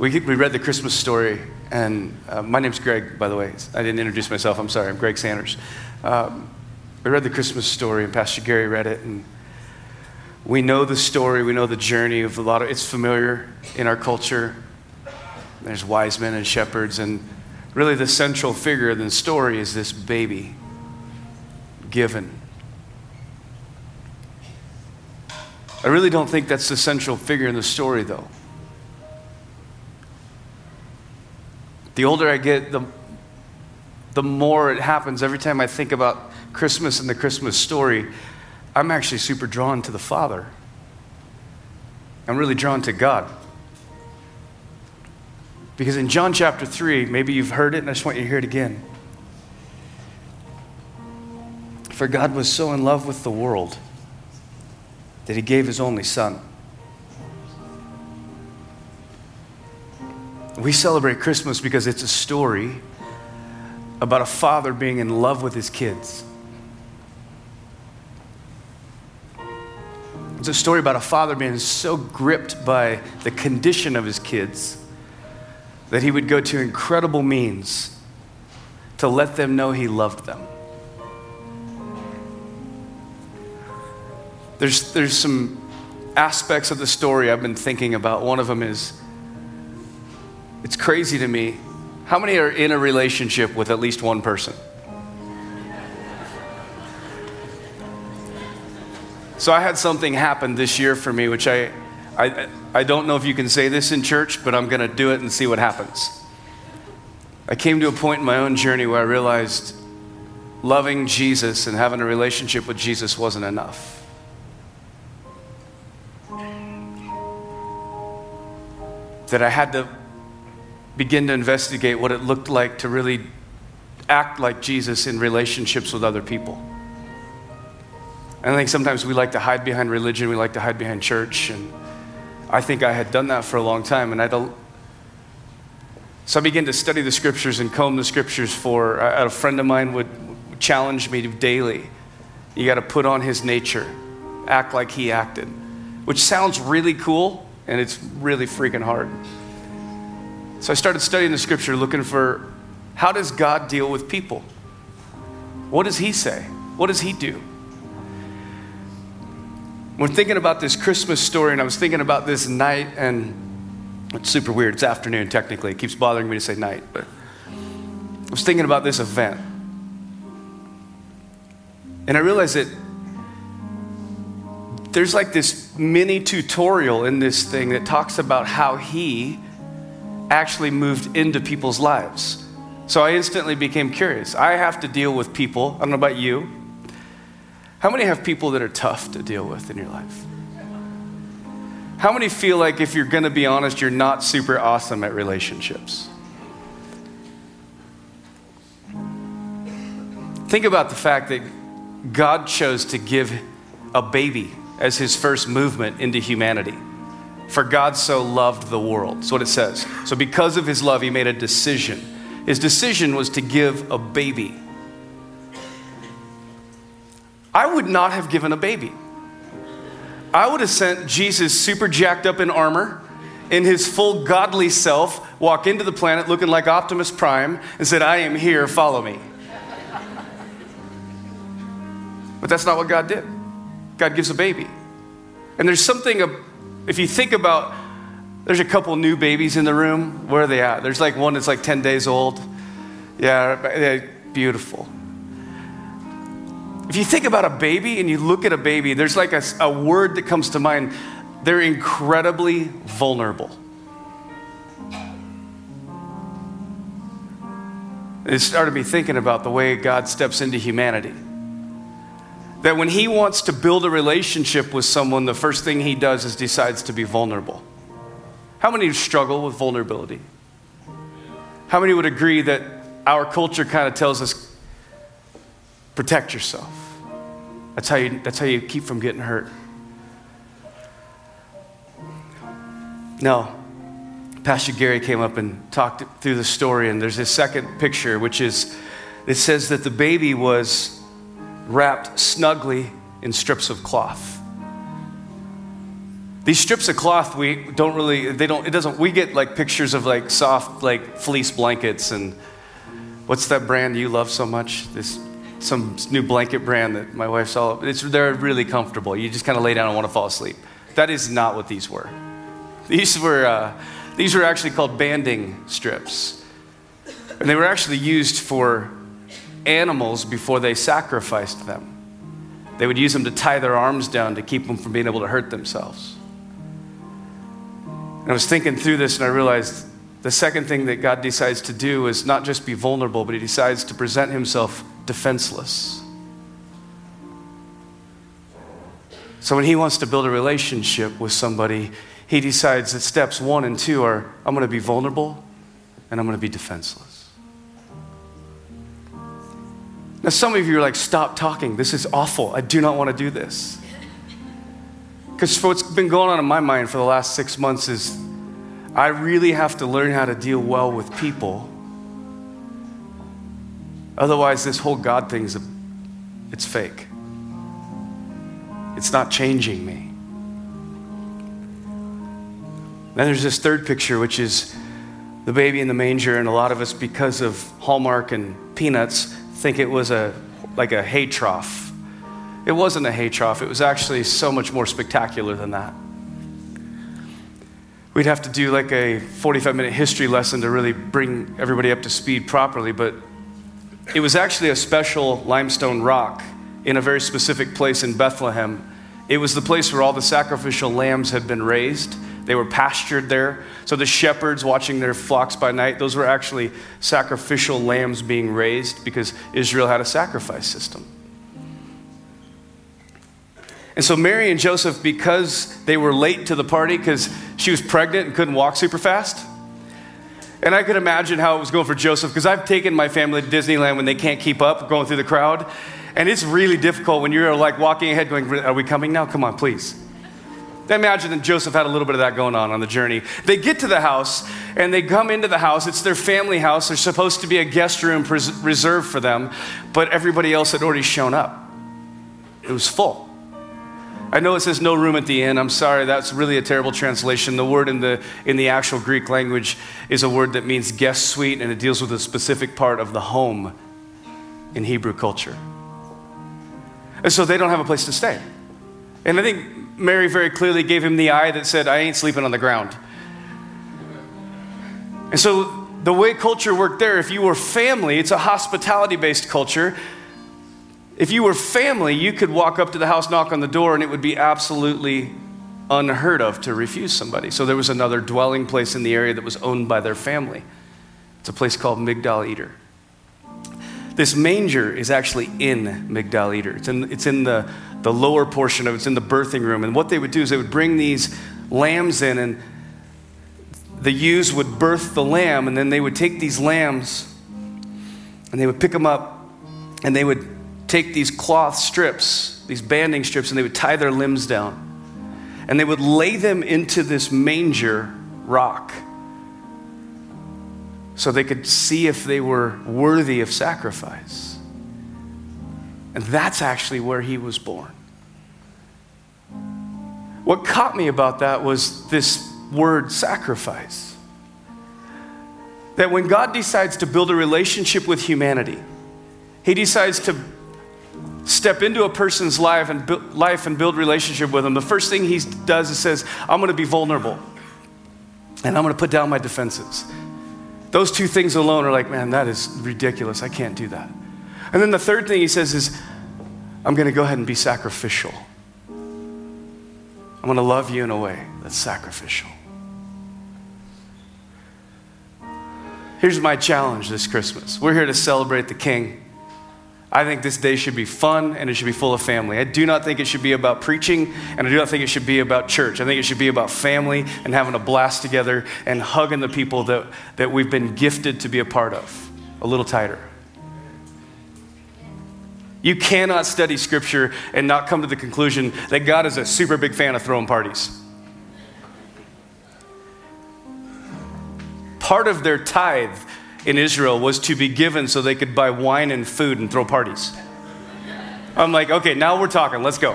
We, we read the Christmas story, and uh, my name's Greg, by the way. I didn't introduce myself. I'm sorry. I'm Greg Sanders. Um, we read the Christmas story, and Pastor Gary read it, and we know the story. We know the journey of a lot of. It's familiar in our culture. There's wise men and shepherds, and really the central figure in the story is this baby given. I really don't think that's the central figure in the story, though. The older I get, the, the more it happens. Every time I think about Christmas and the Christmas story, I'm actually super drawn to the Father. I'm really drawn to God. Because in John chapter 3, maybe you've heard it, and I just want you to hear it again. For God was so in love with the world that he gave his only Son. We celebrate Christmas because it's a story about a father being in love with his kids. It's a story about a father being so gripped by the condition of his kids that he would go to incredible means to let them know he loved them. There's, there's some aspects of the story I've been thinking about. One of them is it's crazy to me. How many are in a relationship with at least one person? So I had something happen this year for me, which I, I, I don't know if you can say this in church, but I'm going to do it and see what happens. I came to a point in my own journey where I realized loving Jesus and having a relationship with Jesus wasn't enough. That I had to begin to investigate what it looked like to really act like Jesus in relationships with other people. And I think sometimes we like to hide behind religion, we like to hide behind church, and I think I had done that for a long time, and I don't. So I began to study the scriptures and comb the scriptures for. A friend of mine would challenge me daily. You got to put on his nature, act like he acted, which sounds really cool, and it's really freaking hard. So I started studying the scripture, looking for how does God deal with people? What does he say? What does he do? We're thinking about this Christmas story, and I was thinking about this night, and it's super weird. It's afternoon, technically. It keeps bothering me to say night, but I was thinking about this event. And I realized that there's like this mini tutorial in this thing that talks about how he actually moved into people's lives. So I instantly became curious. I have to deal with people. I don't know about you. How many have people that are tough to deal with in your life? How many feel like, if you're going to be honest, you're not super awesome at relationships? Think about the fact that God chose to give a baby as his first movement into humanity. For God so loved the world. That's what it says. So, because of his love, he made a decision. His decision was to give a baby I would not have given a baby. I would have sent Jesus super jacked up in armor, in his full godly self, walk into the planet looking like Optimus Prime and said, I am here, follow me. But that's not what God did. God gives a baby. And there's something, if you think about, there's a couple new babies in the room. Where are they at? There's like one that's like 10 days old. Yeah, beautiful. If you think about a baby and you look at a baby, there's like a, a word that comes to mind. They're incredibly vulnerable. It started me thinking about the way God steps into humanity. That when He wants to build a relationship with someone, the first thing He does is decides to be vulnerable. How many struggle with vulnerability? How many would agree that our culture kind of tells us protect yourself? That's how you, that's how you keep from getting hurt. No. Pastor Gary came up and talked through the story, and there's this second picture, which is it says that the baby was wrapped snugly in strips of cloth. These strips of cloth, we don't really, they don't, it doesn't, we get like pictures of like soft, like fleece blankets and what's that brand you love so much? This, some new blanket brand that my wife saw. It's, they're really comfortable. You just kind of lay down and want to fall asleep. That is not what these were. These were, uh, these were actually called banding strips. And they were actually used for animals before they sacrificed them. They would use them to tie their arms down to keep them from being able to hurt themselves. And I was thinking through this and I realized the second thing that God decides to do is not just be vulnerable, but He decides to present Himself defenseless. So when He wants to build a relationship with somebody, He decides that steps one and two are I'm going to be vulnerable and I'm going to be defenseless. Now, some of you are like, stop talking. This is awful. I do not want to do this. Because what's been going on in my mind for the last six months is I really have to learn how to deal well with people. Otherwise, this whole God thing is a, it's fake. It's not changing me. Then there's this third picture, which is the baby in the manger, and a lot of us, because of Hallmark and peanuts, think it was a like a hay trough. It wasn't a hay trough, it was actually so much more spectacular than that. We'd have to do like a 45 minute history lesson to really bring everybody up to speed properly, but it was actually a special limestone rock in a very specific place in Bethlehem. It was the place where all the sacrificial lambs had been raised. They were pastured there. So the shepherds watching their flocks by night, those were actually sacrificial lambs being raised because Israel had a sacrifice system. And so Mary and Joseph, because they were late to the party, because she was pregnant and couldn't walk super fast, and I could imagine how it was going for Joseph, because I've taken my family to Disneyland when they can't keep up going through the crowd. And it's really difficult when you're like walking ahead going, Are we coming now? Come on, please. I imagine that Joseph had a little bit of that going on on the journey. They get to the house and they come into the house. It's their family house. There's supposed to be a guest room pres- reserved for them, but everybody else had already shown up. It was full. I know it says no room at the inn. I'm sorry, that's really a terrible translation. The word in the, in the actual Greek language is a word that means guest suite, and it deals with a specific part of the home in Hebrew culture. And so they don't have a place to stay. And I think Mary very clearly gave him the eye that said, I ain't sleeping on the ground. And so the way culture worked there, if you were family, it's a hospitality based culture. If you were family, you could walk up to the house, knock on the door, and it would be absolutely unheard of to refuse somebody. So there was another dwelling place in the area that was owned by their family. It's a place called Migdal Eder. This manger is actually in Migdal Eder. It's in, it's in the, the lower portion of it's in the birthing room. And what they would do is they would bring these lambs in, and the ewes would birth the lamb, and then they would take these lambs and they would pick them up and they would take these cloth strips, these banding strips, and they would tie their limbs down. And they would lay them into this manger rock so they could see if they were worthy of sacrifice. And that's actually where he was born. What caught me about that was this word sacrifice. That when God decides to build a relationship with humanity, he decides to step into a person's life and, bu- life and build relationship with them, the first thing he does is says, I'm going to be vulnerable and I'm going to put down my defenses. Those two things alone are like, man, that is ridiculous. I can't do that. And then the third thing he says is, I'm going to go ahead and be sacrificial. I'm going to love you in a way that's sacrificial. Here's my challenge this Christmas. We're here to celebrate the King. I think this day should be fun and it should be full of family. I do not think it should be about preaching and I do not think it should be about church. I think it should be about family and having a blast together and hugging the people that, that we've been gifted to be a part of a little tighter. You cannot study scripture and not come to the conclusion that God is a super big fan of throwing parties. Part of their tithe in Israel was to be given so they could buy wine and food and throw parties. I'm like, okay, now we're talking, let's go.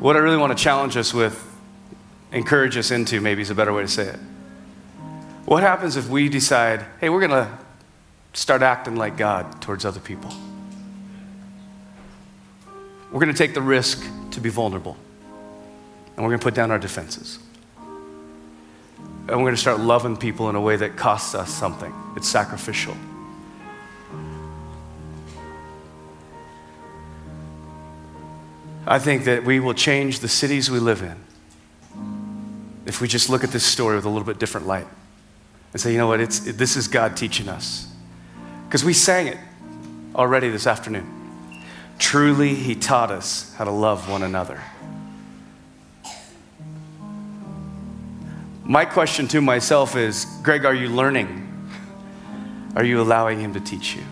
What I really want to challenge us with, encourage us into, maybe is a better way to say it. What happens if we decide, hey, we're going to start acting like God towards other people? We're going to take the risk to be vulnerable. And we're going to put down our defenses. And we're going to start loving people in a way that costs us something. It's sacrificial. I think that we will change the cities we live in if we just look at this story with a little bit different light and say, you know what, it's, it, this is God teaching us. Because we sang it already this afternoon. Truly, He taught us how to love one another. My question to myself is Greg, are you learning? Are you allowing Him to teach you?